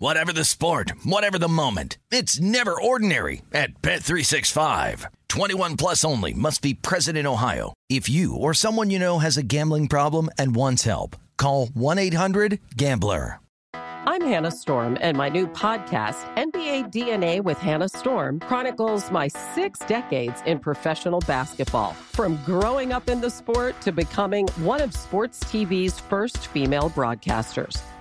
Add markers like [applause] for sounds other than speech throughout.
Whatever the sport, whatever the moment. It's never ordinary at Bet365. 21 plus only must be present in Ohio. If you or someone you know has a gambling problem and wants help, call 1-800-GAMBLER. I'm Hannah Storm, and my new podcast, NBA DNA with Hannah Storm, chronicles my six decades in professional basketball. From growing up in the sport to becoming one of sports TV's first female broadcasters.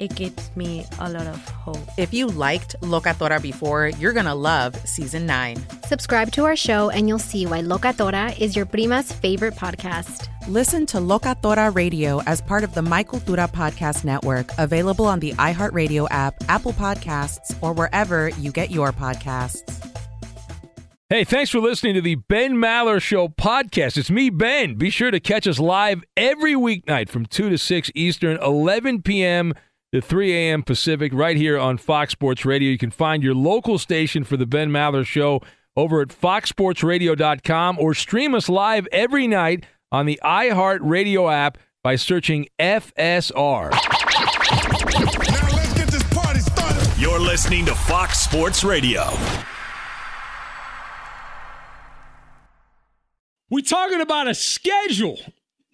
it gives me a lot of hope. If you liked Locatora before, you're going to love season 9. Subscribe to our show and you'll see why Locatora is your prima's favorite podcast. Listen to Locatora Radio as part of the My Cultura Podcast Network, available on the iHeartRadio app, Apple Podcasts, or wherever you get your podcasts. Hey, thanks for listening to the Ben Maller Show podcast. It's me, Ben. Be sure to catch us live every weeknight from 2 to 6 Eastern, 11 p.m. to 3 a.m. Pacific, right here on Fox Sports Radio. You can find your local station for the Ben Maller Show over at foxsportsradio.com or stream us live every night on the iHeartRadio app by searching FSR. Now let's get this party started. You're listening to Fox Sports Radio. We're talking about a schedule,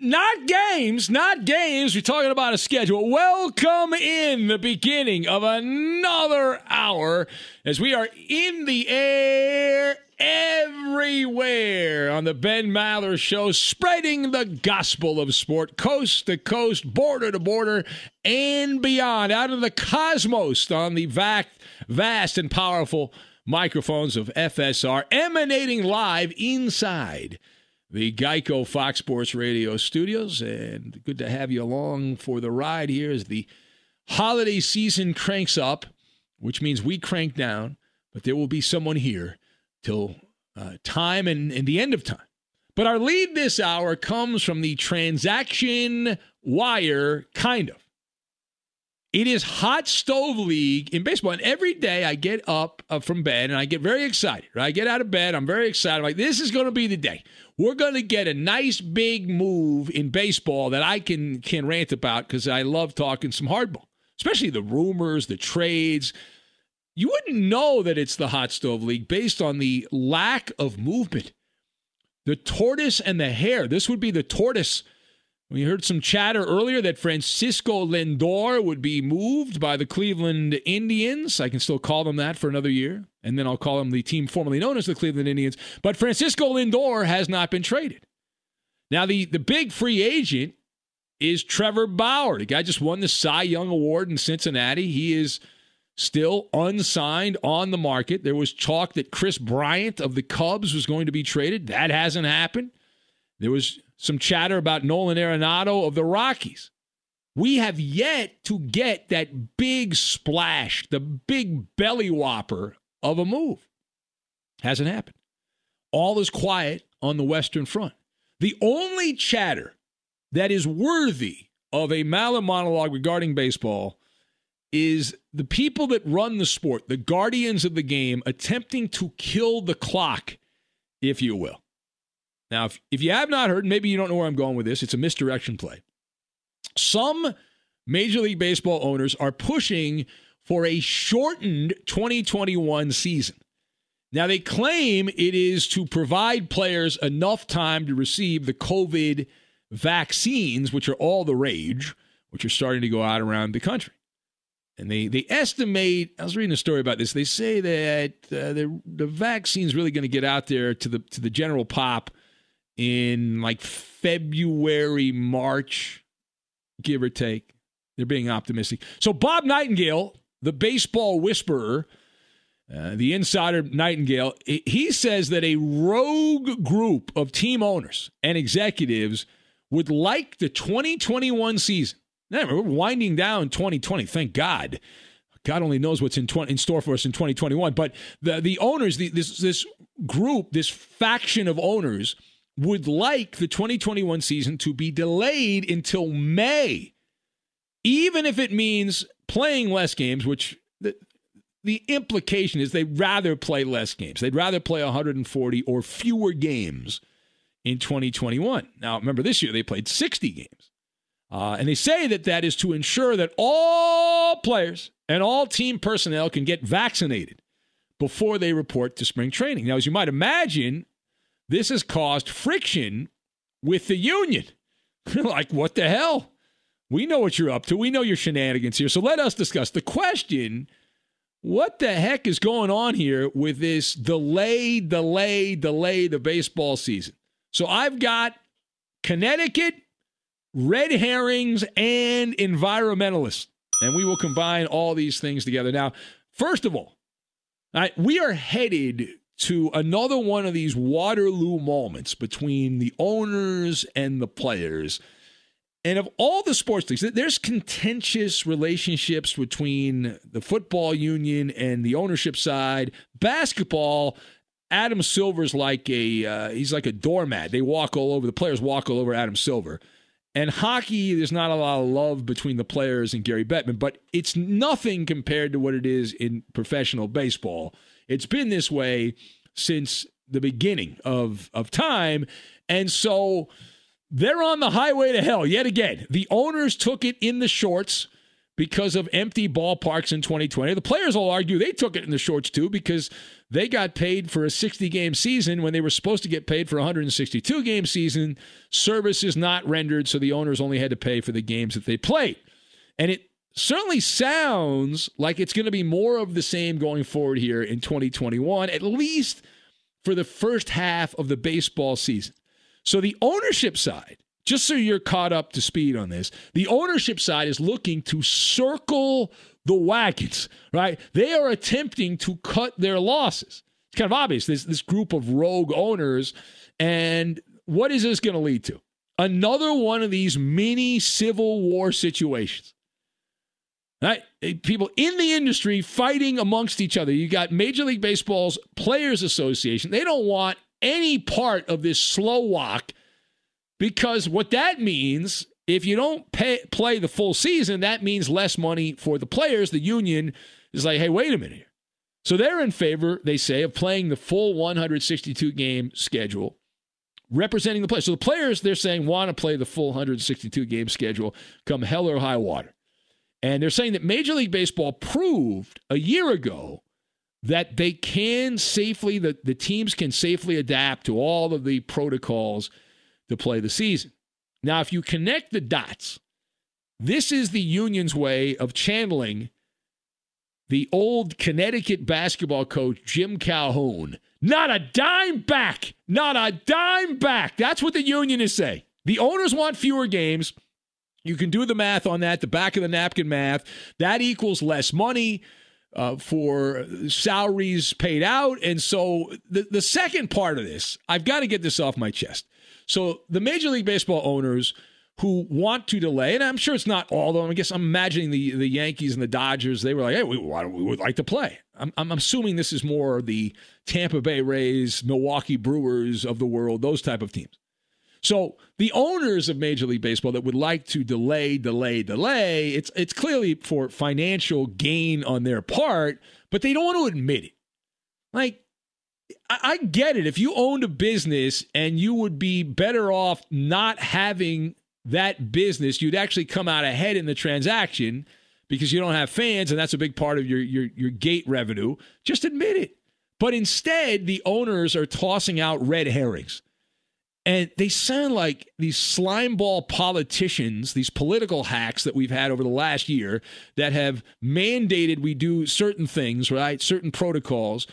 not games, not games. We're talking about a schedule. Welcome in the beginning of another hour as we are in the air everywhere on the Ben Maller Show, spreading the gospel of sport coast to coast, border to border, and beyond, out of the cosmos on the vast and powerful microphones of FSR, emanating live inside the Geico Fox Sports Radio studios. And good to have you along for the ride here as the holiday season cranks up, which means we crank down, but there will be someone here till uh, time and, and the end of time. But our lead this hour comes from the transaction wire, kind of. It is hot stove league in baseball. And every day I get up uh, from bed and I get very excited. Right? I get out of bed. I'm very excited. I'm like, this is going to be the day. We're going to get a nice big move in baseball that I can can rant about because I love talking some hardball, especially the rumors, the trades. You wouldn't know that it's the hot stove league based on the lack of movement. the tortoise and the hare. This would be the tortoise. We heard some chatter earlier that Francisco Lindor would be moved by the Cleveland Indians. I can still call them that for another year, and then I'll call them the team formerly known as the Cleveland Indians. But Francisco Lindor has not been traded. Now, the, the big free agent is Trevor Bauer. The guy just won the Cy Young Award in Cincinnati. He is still unsigned on the market. There was talk that Kris Bryant of the Cubs was going to be traded. That hasn't happened. There was some chatter about Nolan Arenado of the Rockies. We have yet to get that big splash, the big belly whopper of a move. Hasn't happened. All is quiet on the Western Front. The only chatter that is worthy of a Maller monologue regarding baseball is the people that run the sport, the guardians of the game, attempting to kill the clock, if you will. Now, if, if you have not heard, maybe you don't know where I'm going with this, it's a misdirection play. Some Major League Baseball owners are pushing for a shortened 2021 season. Now, they claim it is to provide players enough time to receive the COVID vaccines, which are all the rage, which are starting to go out around the country. And they, they estimate, I was reading a story about this, they say that uh, the, the vaccine's really going to get out there to the, to the general pop in like February, March, give or take. They're being optimistic. So Bob Nightingale, the baseball whisperer, uh, the insider Nightingale, he says that a rogue group of team owners and executives would like the 2021 season we're winding down 2020. Thank God. God only knows what's in, 20, in store for us in 2021. But the the owners, the, this this group, this faction of owners, would like the 2021 season to be delayed until May, even if it means playing less games. Which the the implication is they'd rather play less games. They'd rather play 140 or fewer games in 2021. Now, remember this year they played 60 games. Uh, and they say that that is to ensure that all players and all team personnel can get vaccinated before they report to spring training. Now, as you might imagine, this has caused friction with the union. [laughs] like, what the hell? We know what you're up to. We know your shenanigans here. So let us discuss the question what the heck is going on here with this delay, delay, delay the baseball season? So I've got Connecticut red herrings, and environmentalists. And we will combine all these things together. Now, first of all, right, we are headed to another one of these Waterloo moments between the owners and the players. And of all the sports leagues, there's contentious relationships between the football union and the ownership side. Basketball, Adam Silver's like a uh, he's like a doormat. They walk all over. The players walk all over Adam Silver. And hockey, there's not a lot of love between the players and Gary Bettman, but it's nothing compared to what it is in professional baseball. It's been this way since the beginning of, of time. And so they're on the highway to hell yet again. The owners took it in the shorts because of empty ballparks in 2020. The players will argue they took it in the shorts too because they got paid for a 60 game season when they were supposed to get paid for a 162 game season. Service is not rendered, so the owners only had to pay for the games that they played. And it certainly sounds like it's going to be more of the same going forward here in 2021, at least for the first half of the baseball season. So the ownership side, just so you're caught up to speed on this, the ownership side is looking to circle the wagons, right? They are attempting to cut their losses. It's kind of obvious. This this group of rogue owners, and what is this going to lead to? Another one of these mini civil war situations. Right? Eh, people in the industry fighting amongst each other. You got Major League Baseball's Players Association. They don't want any part of this slow walk because what that means if you don't pay, play the full season, that means less money for the players. The union is like, hey, wait a minute here. So they're in favor, they say, of playing the full 162 game schedule, representing the players. So the players, they're saying, want to play the full 162 game schedule come hell or high water. And they're saying that Major League Baseball proved a year ago that they can safely, the, the teams can safely adapt to all of the protocols to play the season. Now, if you connect the dots, this is the union's way of channeling the old Connecticut basketball coach, Jim Calhoun. Not a dime back. Not a dime back. That's what the union is saying. The owners want fewer games. You can do the math on that, the back of the napkin math. That equals less money uh, for salaries paid out. And so the, the second part of this, I've got to get this off my chest. So the Major League Baseball owners who want to delay, and I'm sure it's not all of them. I guess I'm imagining the, the Yankees and the Dodgers, they were like, hey, we, we would like to play. I'm, I'm assuming this is more the Tampa Bay Rays, Milwaukee Brewers of the world, those type of teams. So the owners of Major League Baseball that would like to delay, delay, delay, it's it's clearly for financial gain on their part, but they don't want to admit it. Like I, get it. If you owned a business and you would be better off not having that business, you'd actually come out ahead in the transaction because you don't have fans, and that's a big part of your your your gate revenue. Just admit it. But instead, the owners are tossing out red herrings. And they sound like these slimeball politicians, these political hacks that we've had over the last year that have mandated we do certain things, right? Certain protocols.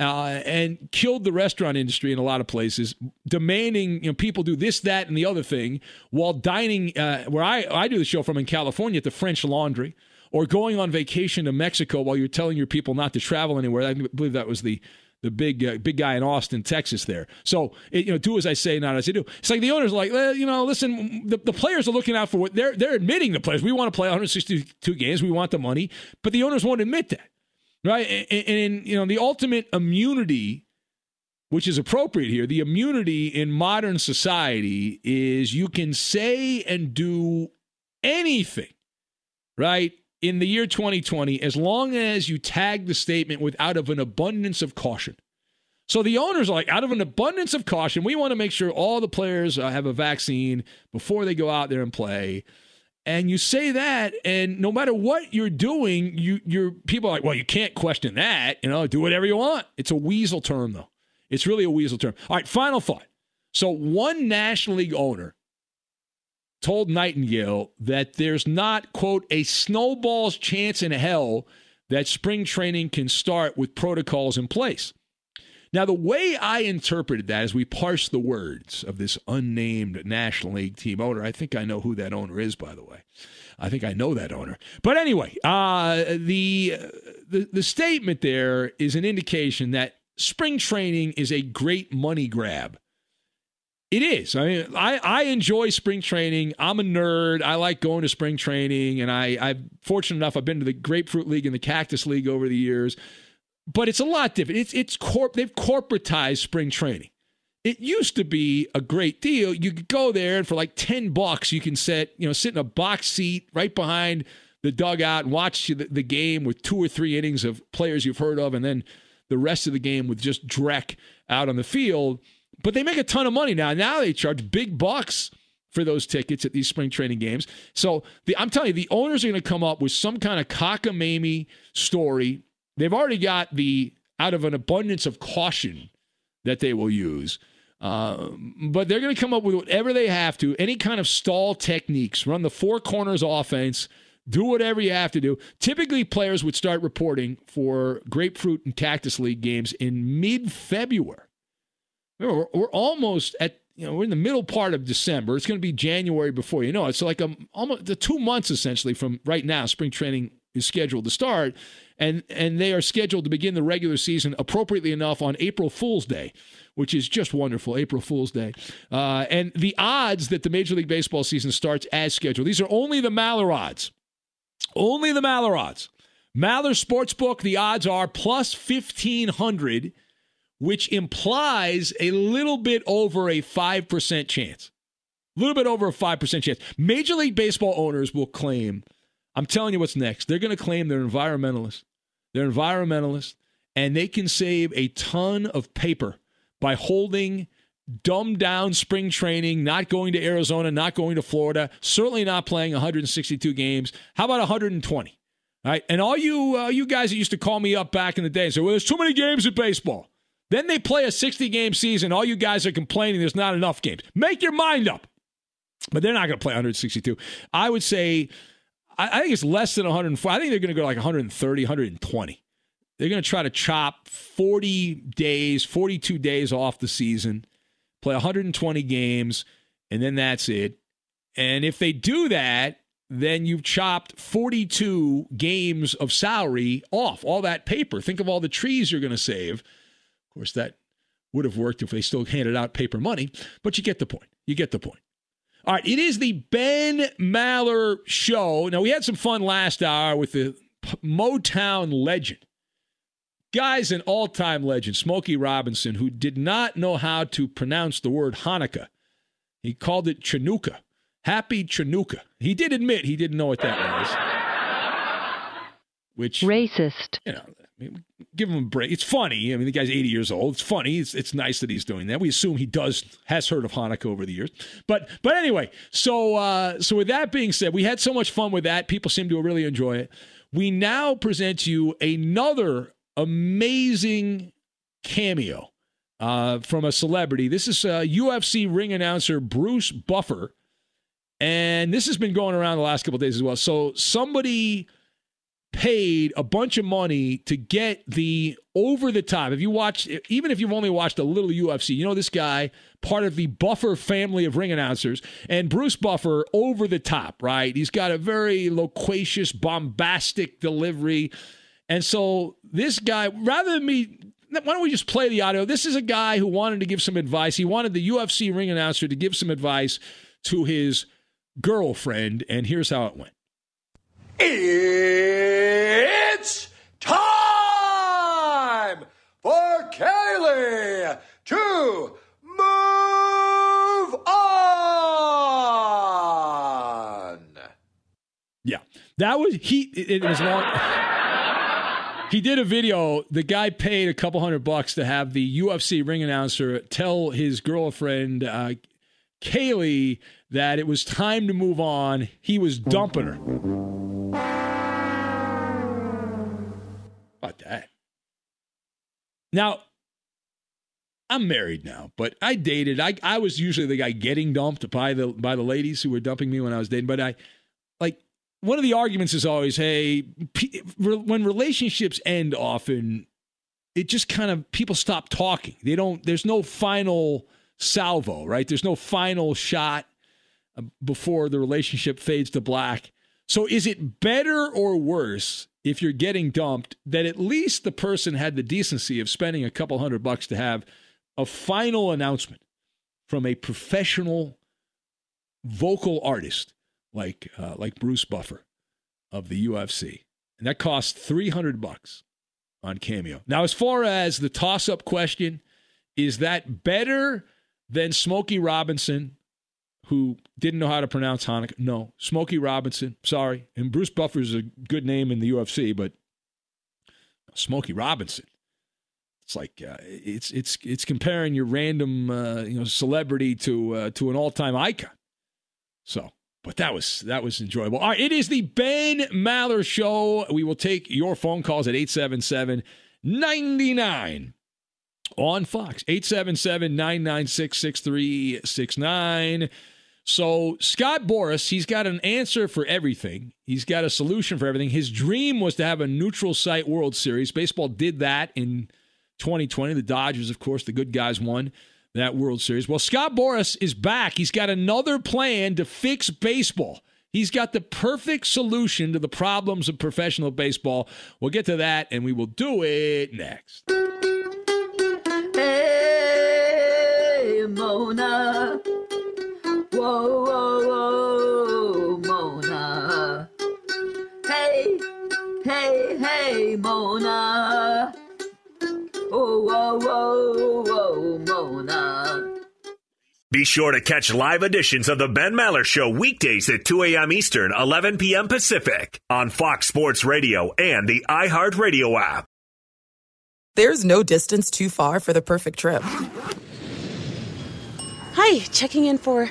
Uh, and killed the restaurant industry in a lot of places, demanding you know people do this, that, and the other thing while dining. Uh, where I I do the show from in California at the French Laundry, or going on vacation to Mexico while you're telling your people not to travel anywhere. I believe that was the the big uh, big guy in Austin, Texas. There, so it, you know, do as I say, not as I do. It's like the owners are like, you know, listen, the, the players are looking out for what they're they're admitting the players. We want to play 162 games, we want the money, but the owners won't admit that, right? And, and you know, the ultimate immunity. Which is appropriate here. The immunity in modern society is you can say and do anything, right? In the year 2020 as long as you tag the statement with out of an abundance of caution. So the owners are like, out of an abundance of caution, we want to make sure all the players uh, have a vaccine before they go out there and play. And you say that, and no matter what you're doing, you your people are like, well, you can't question that. You know, do whatever you want. It's a weasel term, though. It's really a weasel term. All right, final thought. So one National League owner told Nightingale that there's not, quote, a snowball's chance in hell that spring training can start with protocols in place. Now, the way I interpreted that as we parse the words of this unnamed National League team owner, I think I know who that owner is, by the way. I think I know that owner. But anyway, uh, the, the the statement there is an indication that spring training is a great money grab it is. I mean, I, I enjoy spring training. I'm a nerd. I like going to spring training, and I, I'm fortunate enough. I've been to the Grapefruit League and the Cactus League over the years, but it's a lot different. It's it's corp. They've corporatized spring training. It used to be a great deal. You could go there, and for like ten bucks, you can sit you know sit in a box seat right behind the dugout and watch the, the game with two or three innings of players you've heard of, and then the rest of the game with just Drek out on the field but they make a ton of money now. Now they charge big bucks for those tickets at these spring training games. So the, I'm telling you, the owners are going to come up with some kind of cockamamie story. They've already got the out of an abundance of caution that they will use. Uh, but they're going to come up with whatever they have to, any kind of stall techniques, run the four corners offense, do whatever you have to do. Typically, players would start reporting for Grapefruit and Cactus League games in mid February. We're, we're almost at you know we're in the middle part of December. It's going to be January before you know it. So like a, almost the two months essentially from right now. Spring training is scheduled to start, and and they are scheduled to begin the regular season appropriately enough on April Fool's Day, which is just wonderful. April Fool's Day, uh, and the odds that the Major League Baseball season starts as scheduled. These are only the Maller odds, only the Maller odds. Maller Sportsbook. The odds are plus fifteen hundred which implies a little bit over a 5% chance. A little bit over a 5% chance. Major League Baseball owners will claim, I'm telling you what's next. They're going to claim they're environmentalists. They're environmentalists, and they can save a ton of paper by holding dumbed down spring training, not going to Arizona, not going to Florida, certainly not playing 162 games. How about 120? All right, and all you uh, you guys that used to call me up back in the day and say, "Well, there's too many games in baseball." Then they play a 60 game season. All you guys are complaining there's not enough games. Make your mind up. But they're not going to play 162. I would say, I, I think it's less than 104. I think they're going to go like 130, 120. They're going to try to chop 40 days, 42 days off the season, play 120 games, and then that's it. And if they do that, then you've chopped 42 games of salary off, all that paper. Think of all the trees you're going to save. Of course, that would have worked if they still handed out paper money, but you get the point. You get the point. All right, it is the Ben Maller Show. Now, we had some fun last hour with the Motown legend. Guy's an all time legend, Smokey Robinson, who did not know how to pronounce the word Hanukkah. He called it Chanukah. Happy Chanukah. He did admit he didn't know what that was. Which racist. You know, give him a break. It's funny. I mean, the guy's 80 years old. It's funny. It's, it's nice that he's doing that. We assume he does has heard of Hanukkah over the years. But but anyway, so uh, so with that being said, we had so much fun with that. People seem to really enjoy it. We now present you another amazing cameo uh, from a celebrity. This is uh, UFC ring announcer Bruce Buffer. And this has been going around the last couple days as well. So somebody paid a bunch of money to get the over the top. If you watch, even if you've only watched a little UFC, you know this guy, part of the Buffer family of ring announcers, and Bruce Buffer over the top, right? He's got a very loquacious, bombastic delivery. And so this guy, rather than me, why don't we just play the audio? This is a guy who wanted to give some advice. He wanted the UFC ring announcer to give some advice to his girlfriend, and here's how it went. It's time for Kaylee to move on. Yeah, that was he. It was long. He did a video. The guy paid a couple hundred bucks to have the UFC ring announcer tell his girlfriend, uh, Kaylee, that it was time to move on. He was dumping her. Now, I'm married now, but I dated. I, I was usually the guy getting dumped by the by the ladies who were dumping me when I was dating. But I like one of the arguments is always, hey, p- when relationships end, often it just kind of people stop talking. They don't. There's no final salvo, right? There's no final shot uh, before the relationship fades to black. So is it better or worse if you're getting dumped that at least the person had the decency of spending a couple hundred bucks to have a final announcement from a professional vocal artist like uh, like Bruce Buffer of the UFC, and that cost three hundred bucks on Cameo. Now, as far as the toss-up question, is that better than Smokey Robinson, who didn't know how to pronounce Hanukkah? No, Smokey Robinson. Sorry, and Bruce Buffer is a good name in the UFC, but Smokey Robinson. It's like uh, it's it's it's comparing your random uh, you know celebrity to uh, to an all time icon. So but that was that was enjoyable. All right, it is the Ben Maller Show. We will take your phone calls at 877 99 on Fox. 877 996 6369. So, Scott Boras, he's got an answer for everything. He's got a solution for everything. His dream was to have a neutral site World Series. Baseball did that in 2020. The Dodgers, of course, the good guys won that World Series. Well, Scott Boras is back. He's got another plan to fix baseball. He's got the perfect solution to the problems of professional baseball. We'll get to that and we will do it next. Hey, Mona. Whoa, whoa, whoa, Mona. Hey, hey, hey, Mona. Oh, whoa, whoa, whoa, Mona. Be sure to catch live editions of the Ben Maller Show weekdays at 2 a.m. Eastern, 11 p.m. Pacific on Fox Sports Radio and the iHeartRadio app. There's no distance too far for the perfect trip. Hi, checking in for.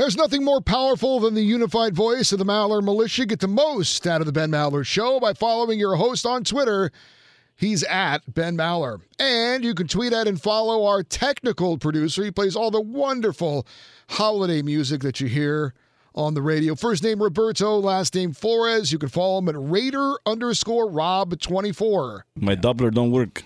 There's nothing more powerful than the unified voice of the Maller Militia. Get the most out of the Ben Maller Show by following your host on Twitter. He's at Ben Maller. And you can tweet at and follow our technical producer. He plays all the wonderful holiday music that you hear on the radio. First name Roberto, last name Flores. You can follow him at Raider underscore Rob24. My doubler don't work.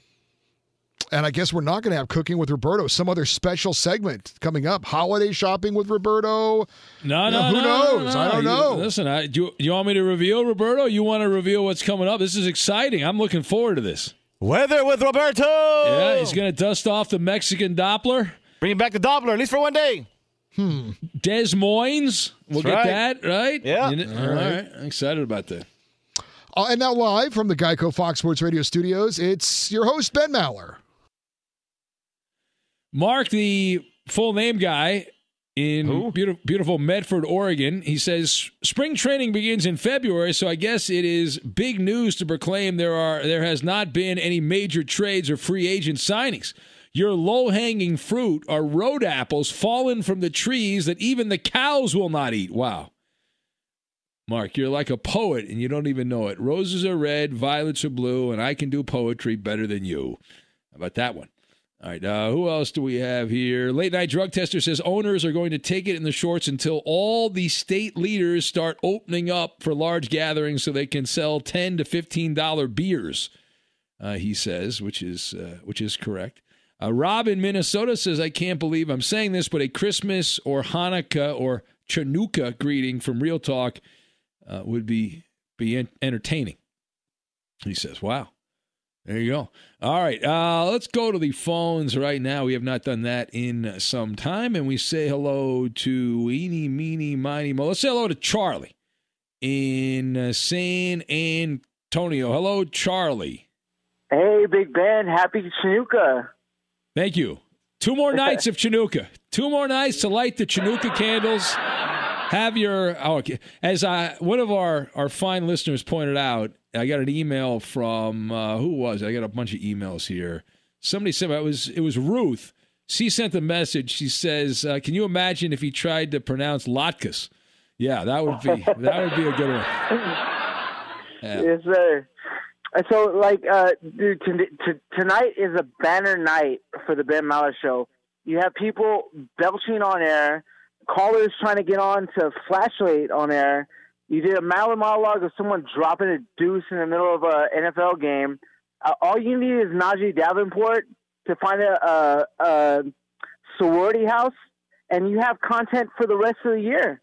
And I guess we're not going to have cooking with Roberto. Some other special segment coming up. Holiday shopping with Roberto. No, You no, know, who no, knows? no, I don't You- know. listen, I, do, you, you want me to reveal Roberto? You want to reveal what's coming up? This is exciting. I'm looking forward to this. Weather with Roberto. Yeah, he's going to dust off the Mexican Doppler. Bring back the Doppler, at least for one day. Hmm. Des Moines. We'll That's get that, right? Yeah. You know- All all right. right. I'm excited about that. Uh, and now live from the Geico Fox Sports Radio studios, it's your host, Ben Maller. Mark, the full name guy in beautiful, beautiful Medford, Oregon, he says spring training begins in February, so I guess it is big news to proclaim there are there has not been any major trades or free agent signings. Your low hanging fruit are road apples fallen from the trees that even the cows will not eat. Wow. Mark, you're like a poet and you don't even know it. Roses are red, violets are blue, and I can do poetry better than you. How about that one? All right, uh, who else do we have here? Late night drug tester says owners are going to take it in the shorts until all the state leaders start opening up for large gatherings so they can sell ten to fifteen dollar beers. Uh, he says, which is uh, which is correct. Uh, Rob in Minnesota says, "I can't believe I'm saying this, but a Christmas or Hanukkah or Chanukah greeting from Real Talk uh, would be be entertaining." He says, "Wow." There you go. All right, uh, let's go to the phones right now. We have not done that in some time, and we say hello to Eeny, Meeny, Miny, Mo. Let's say hello to Charlie in uh, San Antonio. Hello, Charlie. Hey, Big Ben. Happy Chanukah. Thank you. Two more [laughs] nights of Chanukah. Two more nights to light the Chanukah candles. Have your oh, okay. as I one of our our fine listeners pointed out. I got an email from uh, who was it? I got a bunch of emails here. Somebody said it was it was Ruth. She sent a message. She says, uh, "Can you imagine if he tried to pronounce latkes?" Yeah, that would be that would be a good one. Yeah. Yes, sir. So, like, uh, dude, t- t- tonight is a banner night for the Ben Maller Show. You have people belching on air, callers trying to get on to flashlight on air. You did a Maller monologue of someone dropping a deuce in the middle of a NFL game. Uh, all you need is Najeh Davenport to find a, a, a sorority house, and you have content for the rest of the year.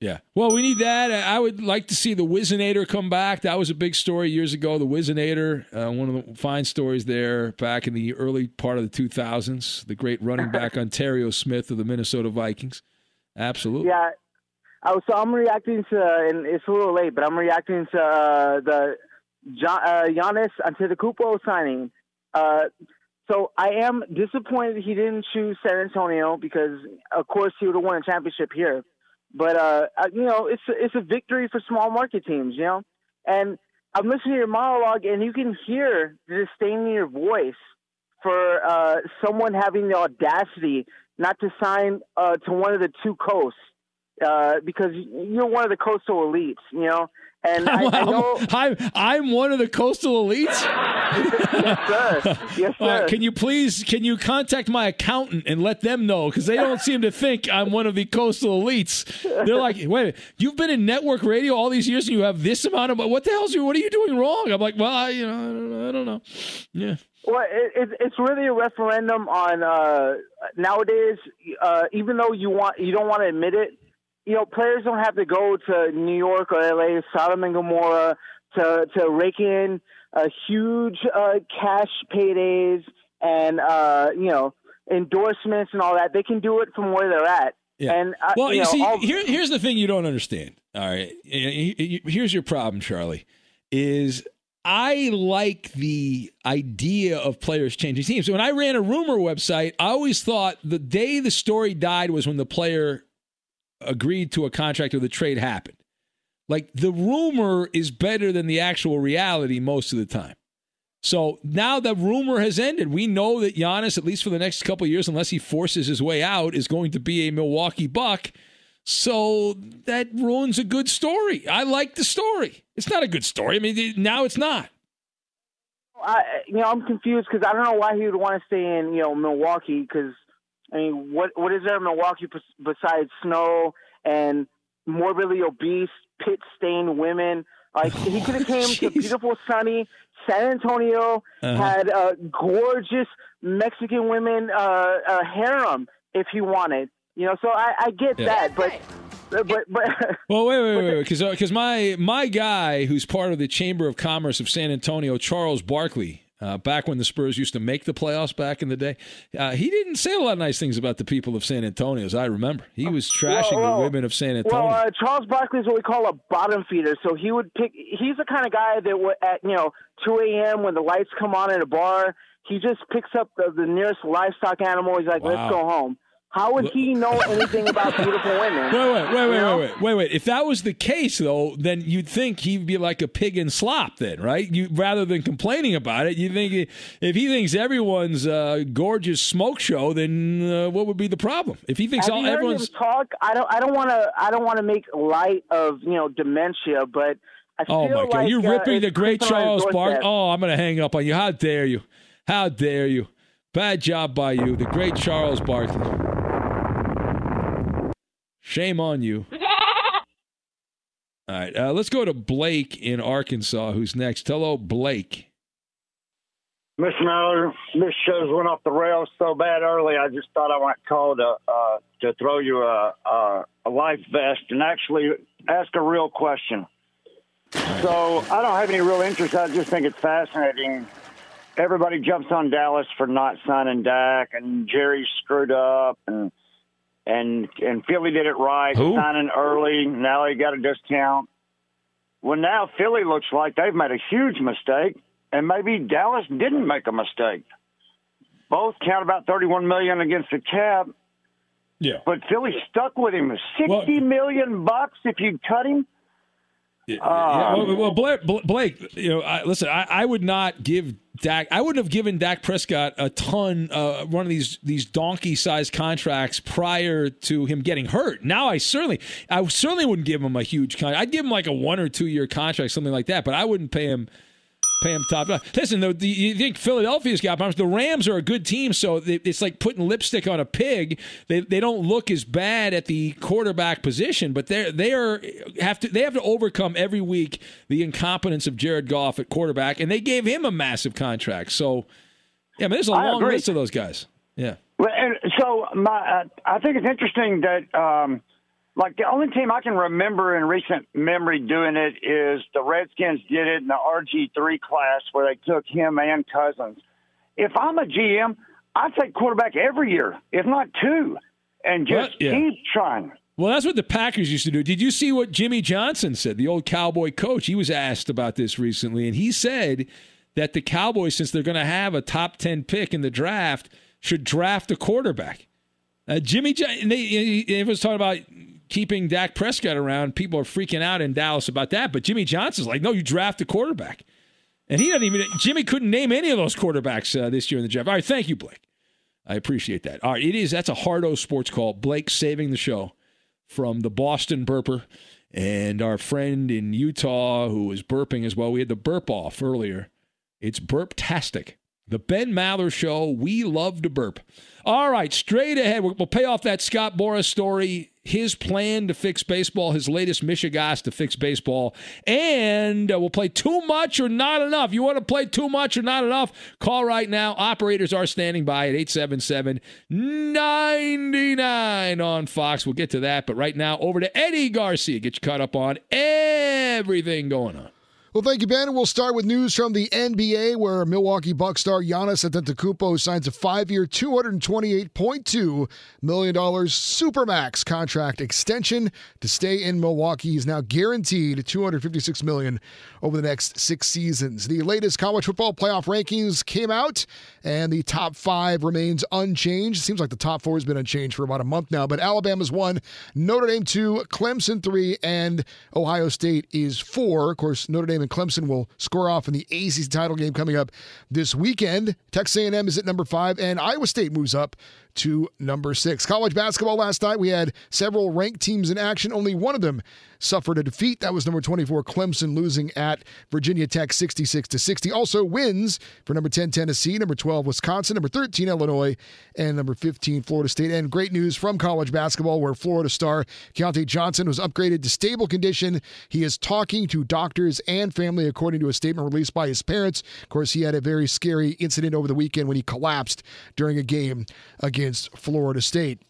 Yeah. Well, we need that. I would like to see the Whizzinator come back. That was a big story years ago. The Whizzinator, uh, one of the fine stories there back in the early part of the 2000s. The great running [laughs] back Onterrio Smith of the Minnesota Vikings. Absolutely. Yeah. Oh, so I'm reacting to, and it's a little late, but I'm reacting to uh, the John, uh, Giannis Antetokounmpo signing. Uh, so I am disappointed he didn't choose San Antonio because, of course, he would have won a championship here. But uh, uh, you know, it's it's a victory for small market teams, you know. And I'm listening to your monologue, and you can hear the disdain in your voice for uh, someone having the audacity not to sign uh, to one of the two coasts uh, because you're one of the coastal elites, you know. And [laughs] I, I know, I'm, I'm one of the coastal elites. yes, sir. [laughs] Yes, sir. can you please can you contact my accountant and let them know because they don't seem to think I'm one of the coastal elites. They're like, wait, a minute, you've been in network radio all these years and you have this amount of what the hell's you? What are you doing wrong? I'm like, well, I, you know, I don't know. I don't know. Yeah. Well, it, it, it's really a referendum on uh, nowadays. Uh, even though you want, you don't want to admit it. You know, players don't have to go to New York or LA, Sodom and Gomorrah, to to rake in uh, huge uh, cash paydays and uh, you know endorsements and all that. They can do it from where they're at. Yeah. And uh, well, you, know, see, all- here, here's the thing you don't understand. All right, here's your problem, Charlie. Is I like the idea of players changing teams. When I ran a rumor website, I always thought the day the story died was when the player agreed to a contract or the trade happened. Like the rumor is better than the actual reality most of the time. So now the rumor has ended. We know that Giannis, at least for the next couple years, unless he forces his way out, is going to be a Milwaukee Buck. So that ruins a good story. I like the story. It's not a good story. I mean, now it's not. I, you know, I'm confused because I don't know why he would want to stay in, you know, Milwaukee. Because I mean, what what is there in Milwaukee besides snow and morbidly obese, pit stained women? Like he [laughs] could have came to beautiful, sunny San Antonio, Uh-huh. had uh, gorgeous Mexican women uh, uh, harem if he wanted. You know, so I, I get Yeah. that, but but but [laughs] Well, wait, wait, wait, wait, because because my my guy who's part of the Chamber of Commerce of San Antonio, Charles Barkley, uh, back when the Spurs used to make the playoffs back in the day, uh, he didn't say a lot of nice things about the people of San Antonio, as I remember. He was trashing well, the women of San Antonio. Well, uh, Charles Barkley is what we call a bottom feeder. So he would pick. He's the kind of guy that would at you know 2 a.m. when the lights come on in a bar, he just picks up the, the nearest livestock animal. He's like, Wow. "Let's go home." How would he know anything about beautiful [laughs] women? Wait, wait, wait, wait, wait, wait, wait, wait. If that was the case, though, then you'd think he'd be like a pig in slop, then, right? You rather than complaining about it, you think if he thinks everyone's uh, gorgeous smoke show, then uh, what would be the problem? If he thinks Have all you heard everyone's him talk? I don't. I don't want to. I don't want to make light of you know dementia, but I Oh my God! like, You're uh, ripping the great creeping on his Charles Bark. Oh, I'm going to hang up on you. How dare you? How dare you? Bad job by you, the great Charles Barkley. Shame on you. [laughs] All right, uh, let's go to Blake in Arkansas, who's next. Hello, Blake. Mr. Mallard, this show's went off the rails so bad early. I just thought I might call to uh, to throw you a, a a life vest and actually ask a real question. So I don't have any real interest. I just think it's fascinating. Everybody jumps on Dallas for not signing Dak, and Jerry screwed up, and and and Philly did it right, Who? signing early. Now he got a discount. Well, now Philly looks like they've made a huge mistake, and maybe Dallas didn't make a mistake. Both count about thirty-one million against the cap. Yeah. But Philly stuck with him. Sixty million bucks if you cut him. Yeah, Um, well, well, Blake, Blake, you know, I, listen, I, I would not give Dak. I wouldn't have given Dak Prescott a ton, uh, one of these these donkey-sized contracts prior to him getting hurt. Now, I certainly, I certainly wouldn't give him a huge contract. I'd give him like a one or two year contract, something like that. But I wouldn't pay him. Pay him top. Listen, though, the, you think Philadelphia's got problems? The Rams are a good team, so they, it's like putting lipstick on a pig. They, they don't look as bad at the quarterback position, but they they are have to they have to overcome every week the incompetence of Jared Goff at quarterback, and they gave him a massive contract. So, yeah, I mean, there's a I long agree. list of those guys. Yeah. Well, and so my, uh, I think it's interesting that, um, like, the only team I can remember in recent memory doing it is the Redskins did it in the RG three class where they took him and Cousins. If I'm a GM, I take quarterback every year, if not two, and just yeah. keep trying. Well, that's what the Packers used to do. Did you see what Jimmy Johnson said, the old Cowboy coach? He was asked about this recently, and he said that the Cowboys, since they're going to have a top 10 pick in the draft, should draft a quarterback. Uh, Jimmy, Jo- and they, he he was talking about keeping Dak Prescott around. People are freaking out in Dallas about that, but Jimmy Johnson's like, no, you draft a quarterback. And he doesn't even, Jimmy couldn't name any of those quarterbacks uh, this year in the draft. All right, thank you, Blake. I appreciate that. All right, it is, that's a hard O sports call. Blake saving the show from the Boston burper and our friend in Utah who was burping as well. We had the burp off earlier. It's burptastic. The Ben Maller Show. We love to burp. All right, straight ahead. We'll pay off that Scott Boras story, his plan to fix baseball, his latest Michigas to fix baseball, and uh, we'll play too much or not enough. You want to play too much or not enough? Call right now. Operators are standing by at 877 99 on Fox. We'll get to that. But right now, over to Eddie Garcia. Get you caught up on everything going on. Well, thank you, Ben. We'll start with news from the NBA, where Milwaukee Bucks star Giannis Antetokounmpo signs a five-year, $228.2 million supermax contract extension to stay in Milwaukee. He's now guaranteed 256 million over the next six seasons. The latest college football playoff rankings came out, and the top five remains unchanged. Seems like the top four has been unchanged for about a month now, but Alabama's one, Notre Dame two, Clemson three, and Ohio State is four. Of course, Notre Dame and Clemson will score off in the ACC title game coming up this weekend. Texas A&M is at number five, and Iowa State moves up to number six. College basketball last night, we had several ranked teams in action. Only one of them suffered a defeat. That was number 24 Clemson losing at Virginia Tech 66 to 60. Also wins for number 10 Tennessee, number 12 Wisconsin, number 13 Illinois, and number 15 Florida State. And great news from college basketball where Florida star Keyontae Johnson was upgraded to stable condition. He is talking to doctors and family according to a statement released by his parents. Of course, he had a very scary incident over the weekend when he collapsed during a game against Florida State.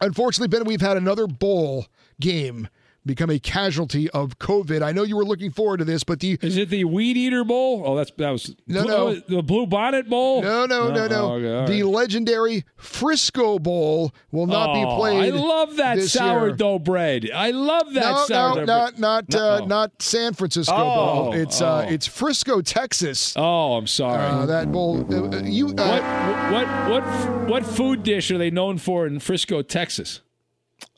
Unfortunately, Ben, we've had another bowl game become a casualty of COVID. I know you were looking forward to this, but the is it the Weed Eater Bowl? Oh, that's that was No, Blue- no. oh, the Blue Bonnet Bowl. No, no, no, no. Oh, okay, all the legendary Frisco Bowl will not be Oh, played. I love that year. sourdough bread. I love that No, sourdough no, not bread. not uh, not San Francisco Oh, Bowl. It's uh, oh. it's Frisco, Texas. Oh, I'm sorry. Uh, that bowl. uh, uh, you uh, what what what what food dish are they known for in Frisco, Texas?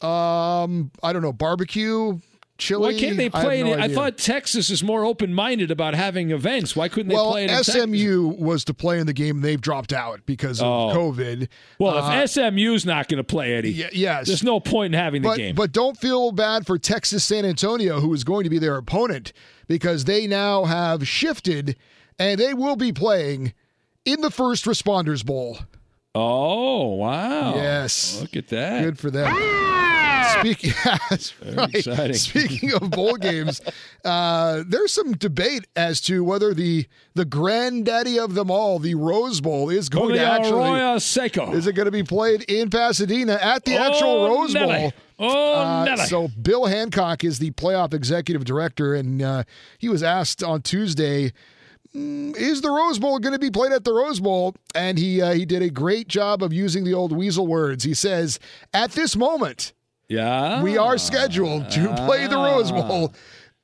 Um, I don't know, barbecue, chili. Why can't they I play no it? I thought Texas is more open minded about having events. Why couldn't they Well, play it Texas? SMU was to play in the game. They've dropped out because of Oh. COVID. Well, Uh, if SMU's not going to play Eddie, y- yes. there's no point in having the but, game. But don't feel bad for Texas San Antonio, who is going to be their opponent, because they now have shifted and they will be playing in the First Responders Bowl. Oh wow! Yes. look at that. Good for them. Speaking, [laughs] right. Speaking of bowl games, [laughs] uh, there's some debate as to whether the the granddaddy of them all, the Rose Bowl, is going to actually Arroyo Seco. is it going to be played in Pasadena at the actual Oh, Rose Nelly. Bowl? Oh, Uh, so Bill Hancock is the playoff executive director, and uh, he was asked on Tuesday, "Mm, "Is the Rose Bowl going to be played at the Rose Bowl?" And he uh, he did a great job of using the old weasel words. He says, "At this moment, Yeah. we are scheduled to play the Rose Bowl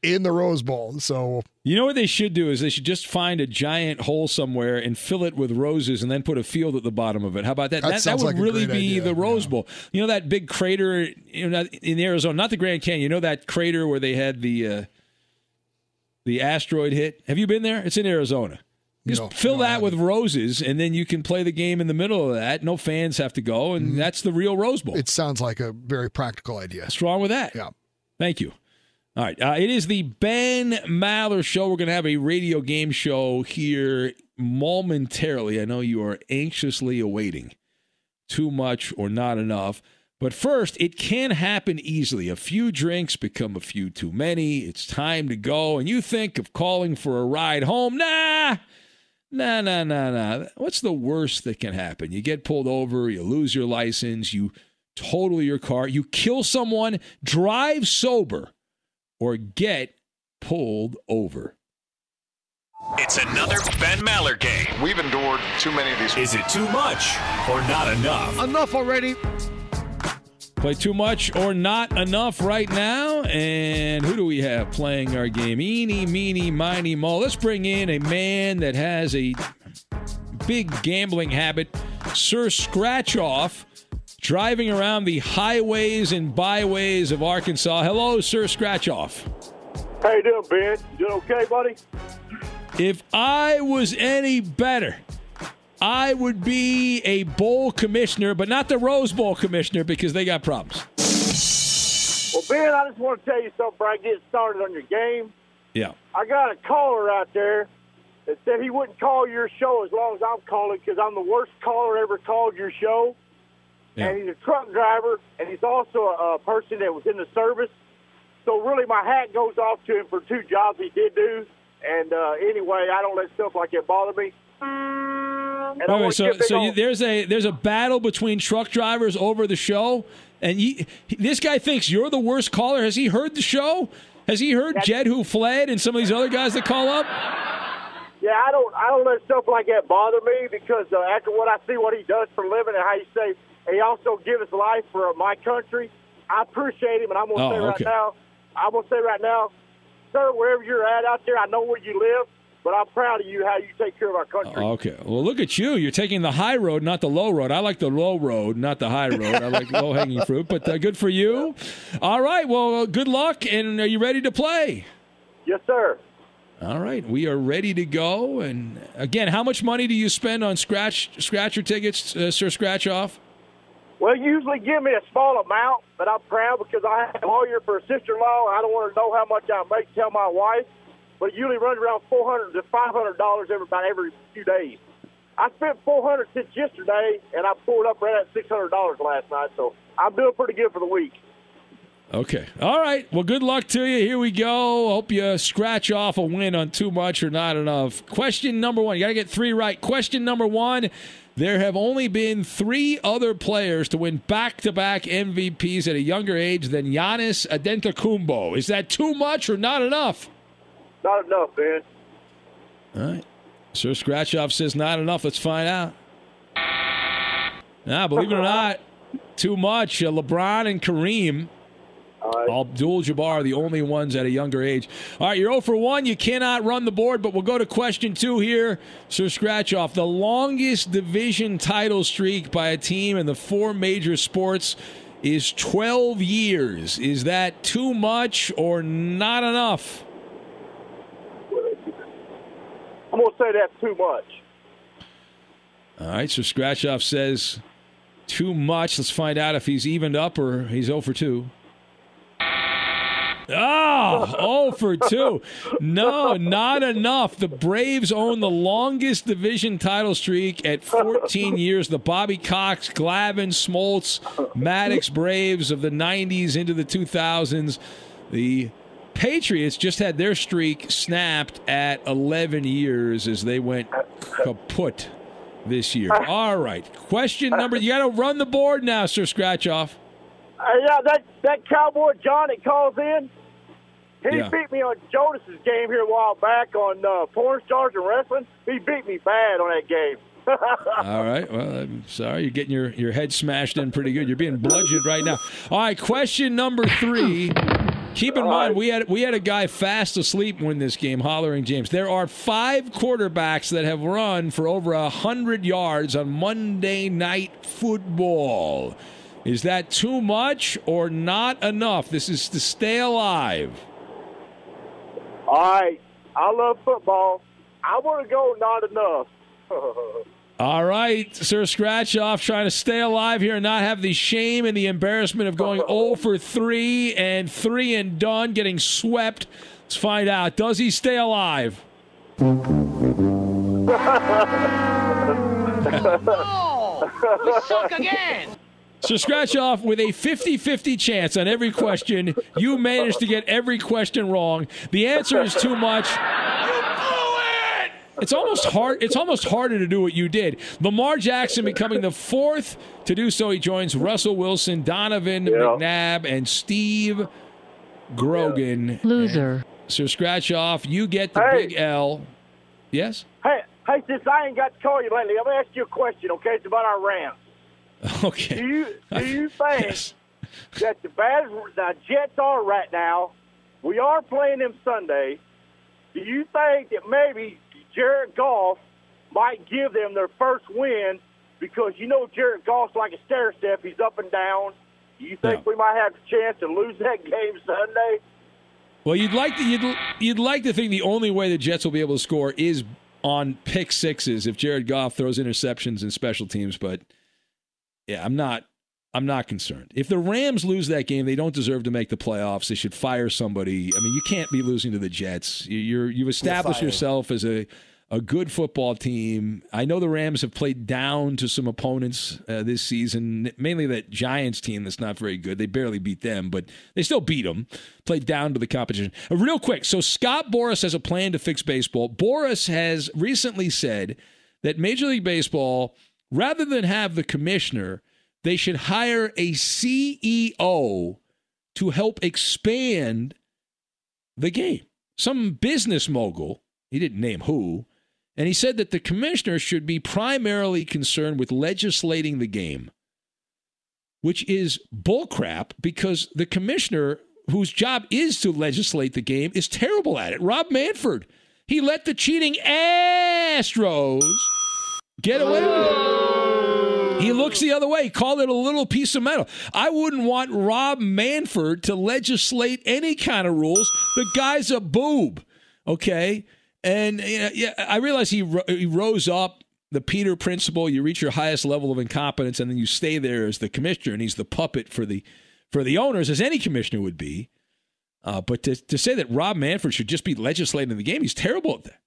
in the Rose Bowl." So You know what they should do is they should just find a giant hole somewhere and fill it with roses and then put a field at the bottom of it. How about that? That That, sounds would like really be idea, the Rose Bowl. You know that big crater you know, in Arizona, not the Grand Canyon. You know that crater where they had the uh, the asteroid hit? Have you been there? It's in Arizona. Just No, fill that with roses, and then you can play the game in the middle of that. No fans have to go, and Mm-hmm. that's the real Rose Bowl. it sounds like a very practical idea. What's wrong with that? Yeah. Thank you. All right. Uh, it is the Ben Maller Show. We're going to have a radio game show here momentarily. I know you are anxiously awaiting too much or not enough. But first, it can happen easily. A few drinks become a few too many. It's time to go. And you think of calling for a ride home. Nah. Nah, nah, nah, nah. What's the worst that can happen? You get pulled over, you lose your license, you total your car, you kill someone, drive sober, or get pulled over. It's another Ben Maller game. We've endured too many of these. Is it too much or not enough? Enough already. Play too much or not enough right now. And who do we have playing our game? Eeny, meeny, miny, mo. Let's bring in a man that has a big gambling habit, Sir Scratch Off, driving around the highways and byways of Arkansas. Hello, Sir Scratch Off. How you doing, Ben? You doing okay, buddy? If I was any better, I would be a bowl commissioner, but not the Rose Bowl commissioner because they got problems. Well, Ben, I just want to tell you something before I get started on your game. Yeah. I got a caller out there that said he wouldn't call your show as long as I'm calling because I'm the worst caller ever called your show. Yeah. And he's a truck driver, and he's also a, a person that was in the service. So really, my hat goes off to him for two jobs he did do. And uh, anyway, I don't let stuff like that bother me. And Wait, wait, so so you, there's a there's a battle between truck drivers over the show, and you, this guy thinks you're the worst caller. Has he heard the show? Has he heard Jed who fled and some of these other guys that call up? Yeah, I don't I don't let stuff like that bother me because uh, after what I see what he does for a living and how you say he also give his life for my country, I appreciate him and I'm gonna Oh, say right now, I'm gonna say right now, sir, wherever you're at out there, I know where you live, but I'm proud of you how you take care of our country. Okay. Well, look at you. You're taking the high road, not the low road. I like the low road, not the high road. I like low hanging fruit, but uh, good for you. All right. Well, uh, good luck. And are you ready to play? Yes, sir. All right. We are ready to go. And again, how much money do you spend on scratch scratcher tickets, uh, Sir Scratch Off? Well, you usually give me a small amount, but I'm proud because I have a lawyer for a sister-in-law. I don't want to know how much I make. Tell my wife, but it usually runs around four hundred to five hundred dollars every about every few days. I spent four hundred since yesterday, and I pulled up right at six hundred dollars last night. So I'm doing pretty good for the week. Okay. All right. Well, good luck to you. Here we go. Hope you scratch off a win on too much or not enough. Question number one. You got to get three right. Question number one. There have only been three other players to win back to back MVPs at a younger age than Giannis Antetokounmpo. Is that too much or not enough? Not enough, man. All right. Sir Scratch Off says not enough. Let's find out. Nah, believe it or not, too much. Uh, LeBron and Kareem. Abdul Jabbar are the only ones at a younger age. All right, you're 0 for 1. You cannot run the board, but we'll go to question two here. Sir Scratch Off. The longest division title streak by a team in the four major sports is 12 years. Is that too much or not enough? I'm gonna say that's too much. All right, so Scratch Off says too much. Let's find out if he's evened up or he's 0 for 2. Oh, [laughs] oh for 2. No, not enough. The Braves own the longest division title streak at 14 [laughs] years. The Bobby Cox, Glavine, Smoltz, Maddux Braves of the 90s into the 2000s. The Patriots just had their streak snapped at 11 years as they went kaput this year. [laughs] All right. Question number. You got to run the board now, Sir Scratch Off. Uh, yeah, that that cowboy John that calls in, he Yeah. beat me on Jonas's game here a while back on uh, porn stars and wrestling. He beat me bad on that game. [laughs] All right. Well, I'm sorry. You're getting your, your head smashed in pretty good. You're being bludgeoned right now. All right. Question number three. Keep in mind, we had we had a guy fast asleep win this game, hollering James. There are five quarterbacks that have run for over a hundred yards on Monday Night Football. Is that too much or not enough? This is to stay alive. All right, I love football. I want to go not enough. [laughs] All right, Sir Scratch Off trying to stay alive here and not have the shame and the embarrassment of going 0 [laughs] for 3 and 3 and done, getting swept. Let's find out. Does he stay alive? [laughs] Oh, we suck again. So, Scratch Off, with a 50 50 chance on every question, you managed to get every question wrong. The answer is too much. It's almost hard. It's almost harder to do what you did. Lamar Jackson becoming the fourth to do so. He joins Russell Wilson, Donovan McNabb, and Steve Grogan. Loser. So scratch off. You get the Hey. big L. Yes. hey, hey, since I ain't got to call you lately, I'm gonna ask you a question. Okay, it's about our Rams. [laughs] Okay. Do you do you [laughs] think that the bad the Jets are right now? We are playing them Sunday. Do you think that maybe Jared Goff might give them their first win because you know Jared Goff's like a stair step. He's up and down. You think we might have a chance to lose that game Sunday? Well, you'd like to you'd, you'd like to think the only way the Jets will be able to score is on pick sixes if Jared Goff throws interceptions and special teams. But yeah, I'm not I'm not concerned. If the Rams lose that game, they don't deserve to make the playoffs. They should fire somebody. I mean, you can't be losing to the Jets. You- You're you've established yourself as a a good football team. I know the Rams have played down to some opponents uh, this season, mainly that Giants team that's not very good. They barely beat them, but they still beat them. Played down to the competition. Uh, real quick, so Scott Boras has a plan to fix baseball. Boras has recently said that Major League Baseball, rather than have the commissioner, they should hire a CEO to help expand the game. Some business mogul, he didn't name who, and he said that the commissioner should be primarily concerned with legislating the game, which is bullcrap because the commissioner, whose job is to legislate the game, is terrible at it. Rob Manfred, he let the cheating Astros get away with it. He looks the other way. Called it a little piece of metal. I wouldn't want Rob Manfred to legislate any kind of rules. The guy's a boob, okay? And yeah, I realize he he rose up the Peter principle. You reach your highest level of incompetence, and then you stay there as the commissioner, and he's the puppet for the for the owners, as any commissioner would be. Uh, but to, to say that Rob Manfred should just be legislating the game, he's terrible at that.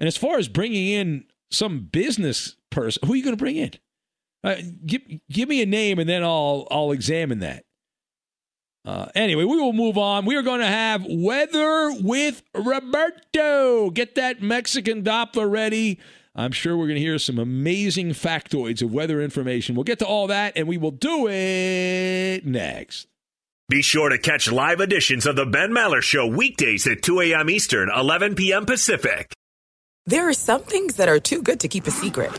And as far as bringing in some business person, who are you going to bring in? Uh, give give me a name, and then I'll I'll examine that. Uh, anyway, we will move on. We are going to have weather with Roberto. Get that Mexican Doppler ready. I'm sure we're going to hear some amazing factoids of weather information. We'll get to all that, and we will do it next. Be sure to catch live editions of the Ben Maller Show weekdays at 2 a.m. Eastern, 11 p.m. Pacific. There are some things that are too good to keep a secret.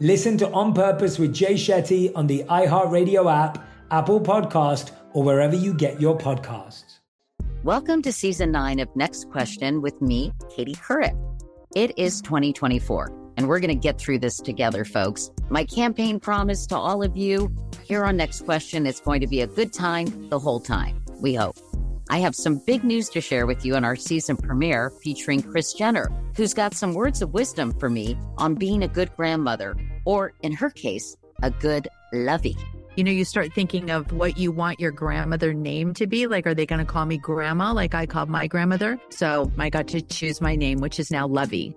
Listen to On Purpose with Jay Shetty on the iHeartRadio app, Apple Podcast, or wherever you get your podcasts. Welcome to season nine of Next Question with me, Katie Couric. It is 2024, and we're going to get through this together, folks. My campaign promise to all of you here on Next Question is going to be a good time the whole time. We hope. I have some big news to share with you in our season premiere featuring Kris Jenner, who's got some words of wisdom for me on being a good grandmother, or in her case, a good lovey. you know, you start thinking of what you want your grandmother name to be. Like, are they going to call me grandma like I called my grandmother? So I got to choose my name, which is now Lovey.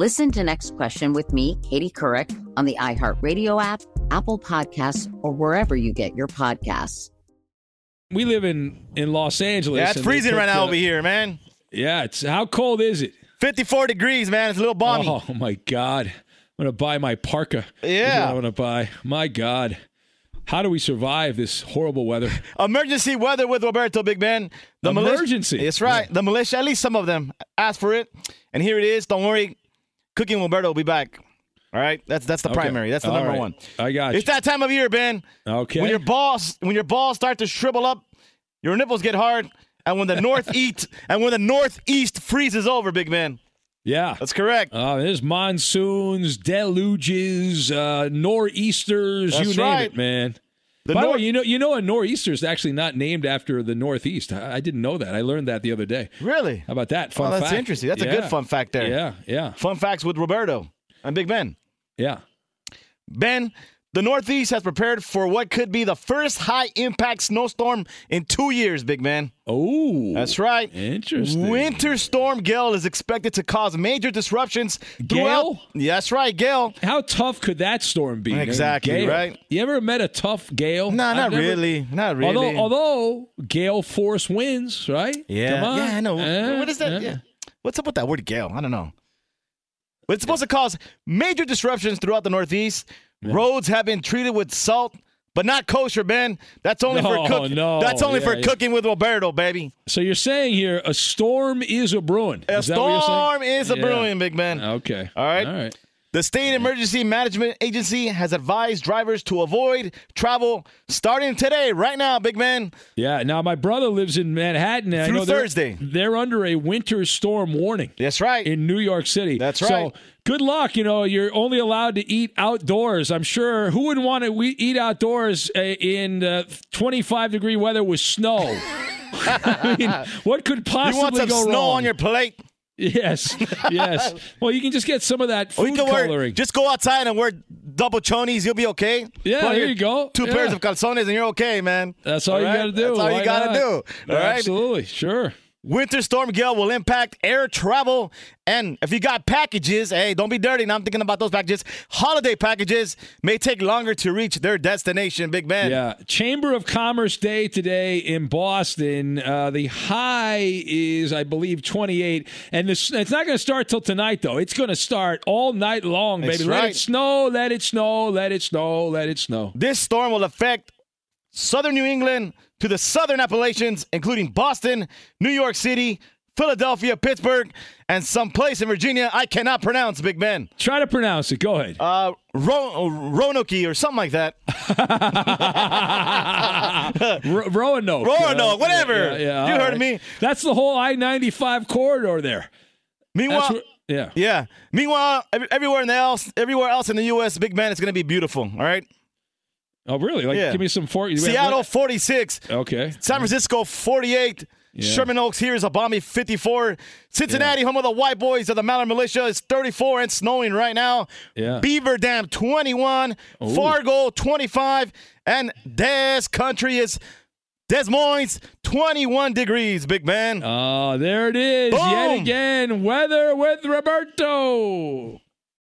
Listen to Next Question with me, Katie Couric, on the iHeartRadio app, Apple Podcasts, or wherever you get your podcasts. We live in in Los Angeles. Yeah, it's freezing right now the- over here, man. Yeah, it's how cold is it? 54 degrees, man. It's a little balmy. Oh [laughs] my god. I'm gonna buy my parka. Yeah. I'm gonna buy. My God. How do we survive this horrible weather? [laughs] Emergency weather with Roberto, big man. The militia- Emergency. That's right. The militia, at least some of them, asked for it. And here it is. Don't worry. Cooking with Roberto will be back. All right? That's that's the Okay. primary. That's the All number right. one. I got It's you. that time of year, Ben. Okay. When your balls when your balls start to shrivel up, your nipples get hard, and when the [laughs] north eat and when the northeast freezes over, big man. Yeah. That's correct. Uh, there's monsoons, deluges, uh, nor'easters, That's you name right. it, man. The By the nor- way, you know, you know, a nor'easter is actually not named after the Northeast. I, I didn't know that. I learned that the other day. Really? How about that? Fun oh, that's fact. interesting. That's a good fun fact there. Yeah, yeah, Fun facts with Roberto and Big Ben. yeah. Ben, the Northeast has prepared for what could be the first high impact snowstorm in two years, big man. Oh, that's right. Interesting. Winter Storm Gale is expected to cause major disruptions throughout. Gale? Yeah, that's right, Gale. How tough could that storm be? Exactly, Gale. right? You ever met a tough gale? No, I've not never- really. Not really. Although, although gale force winds, right? yeah, Come on. yeah, I know. Eh, what is that? eh. Yeah. What's up with that word Gale? I don't know. But it's supposed to cause major disruptions throughout the Northeast. Roads have been treated with salt, but not kosher, Ben. That's only No, for cooking. no, That's only yeah, for yeah. cooking with Roberto, baby. So you're saying here a storm is a brewing? A Is that what you're storm is a Yeah. brewing, big man. Okay. All right. All right. The state emergency management agency has advised drivers to avoid travel starting today, right now, big man. Yeah. Now my brother lives in Manhattan. And I Through know they're- Thursday. They're, under a winter storm warning. That's right. In New York City. That's right. So good luck. You know, you're only allowed to eat outdoors. I'm sure who would want to eat outdoors uh, in uh, 25 degree weather with snow? [laughs] I mean, what could possibly you want some go snow wrong? on your plate? Yes, [laughs] yes. Well, you can just get some of that food can wear, coloring. just go outside and wear double chonies. You'll be okay. Yeah, Put there you go. Two Yeah. pairs of calzones and you're okay, man. That's all, you right? got to do. That's all Why you got to do. All right. Absolutely, sure. Winter storm Gale will impact air travel. And if you got packages, hey, don't be dirty. Now I'm thinking about those packages. Holiday packages may take longer to reach their destination, Big man. Yeah, Chamber of Commerce Day today in Boston. Uh, the high is, I believe, 28, and this, it's not going to start till tonight, though. It's going to start all night long, baby. That's Let right. it snow, let it snow, let it snow, let it snow. This storm will affect southern New England to the southern Appalachians, including Boston, New York City, Philadelphia, Pittsburgh, and some place in Virginia I cannot pronounce, Big Ben. Try to pronounce it. Go ahead. Uh, Ro- Roanoke or something like that. [laughs] Ro- Roanoke. Roanoke, Uh, whatever. Yeah, yeah, You heard me. That's the whole I 95 corridor there. Meanwhile, where- yeah. yeah. Meanwhile, ev- everywhere in the else, everywhere else in the U.S., Big Ben, it's going to be beautiful. All right. Oh, really? Like, Yeah. give me some for Seattle 46, Okay. San Francisco 48. Yeah. Sherman Oaks here is a balmy 54. Cincinnati, home of the White Boys of the Mallard Militia, is 34 and snowing right now. Yeah. Beaver Dam 21. Ooh. Fargo 25. And Des Country is Des Moines 21 degrees, big man. Oh, there it is. Yet again, weather with Roberto.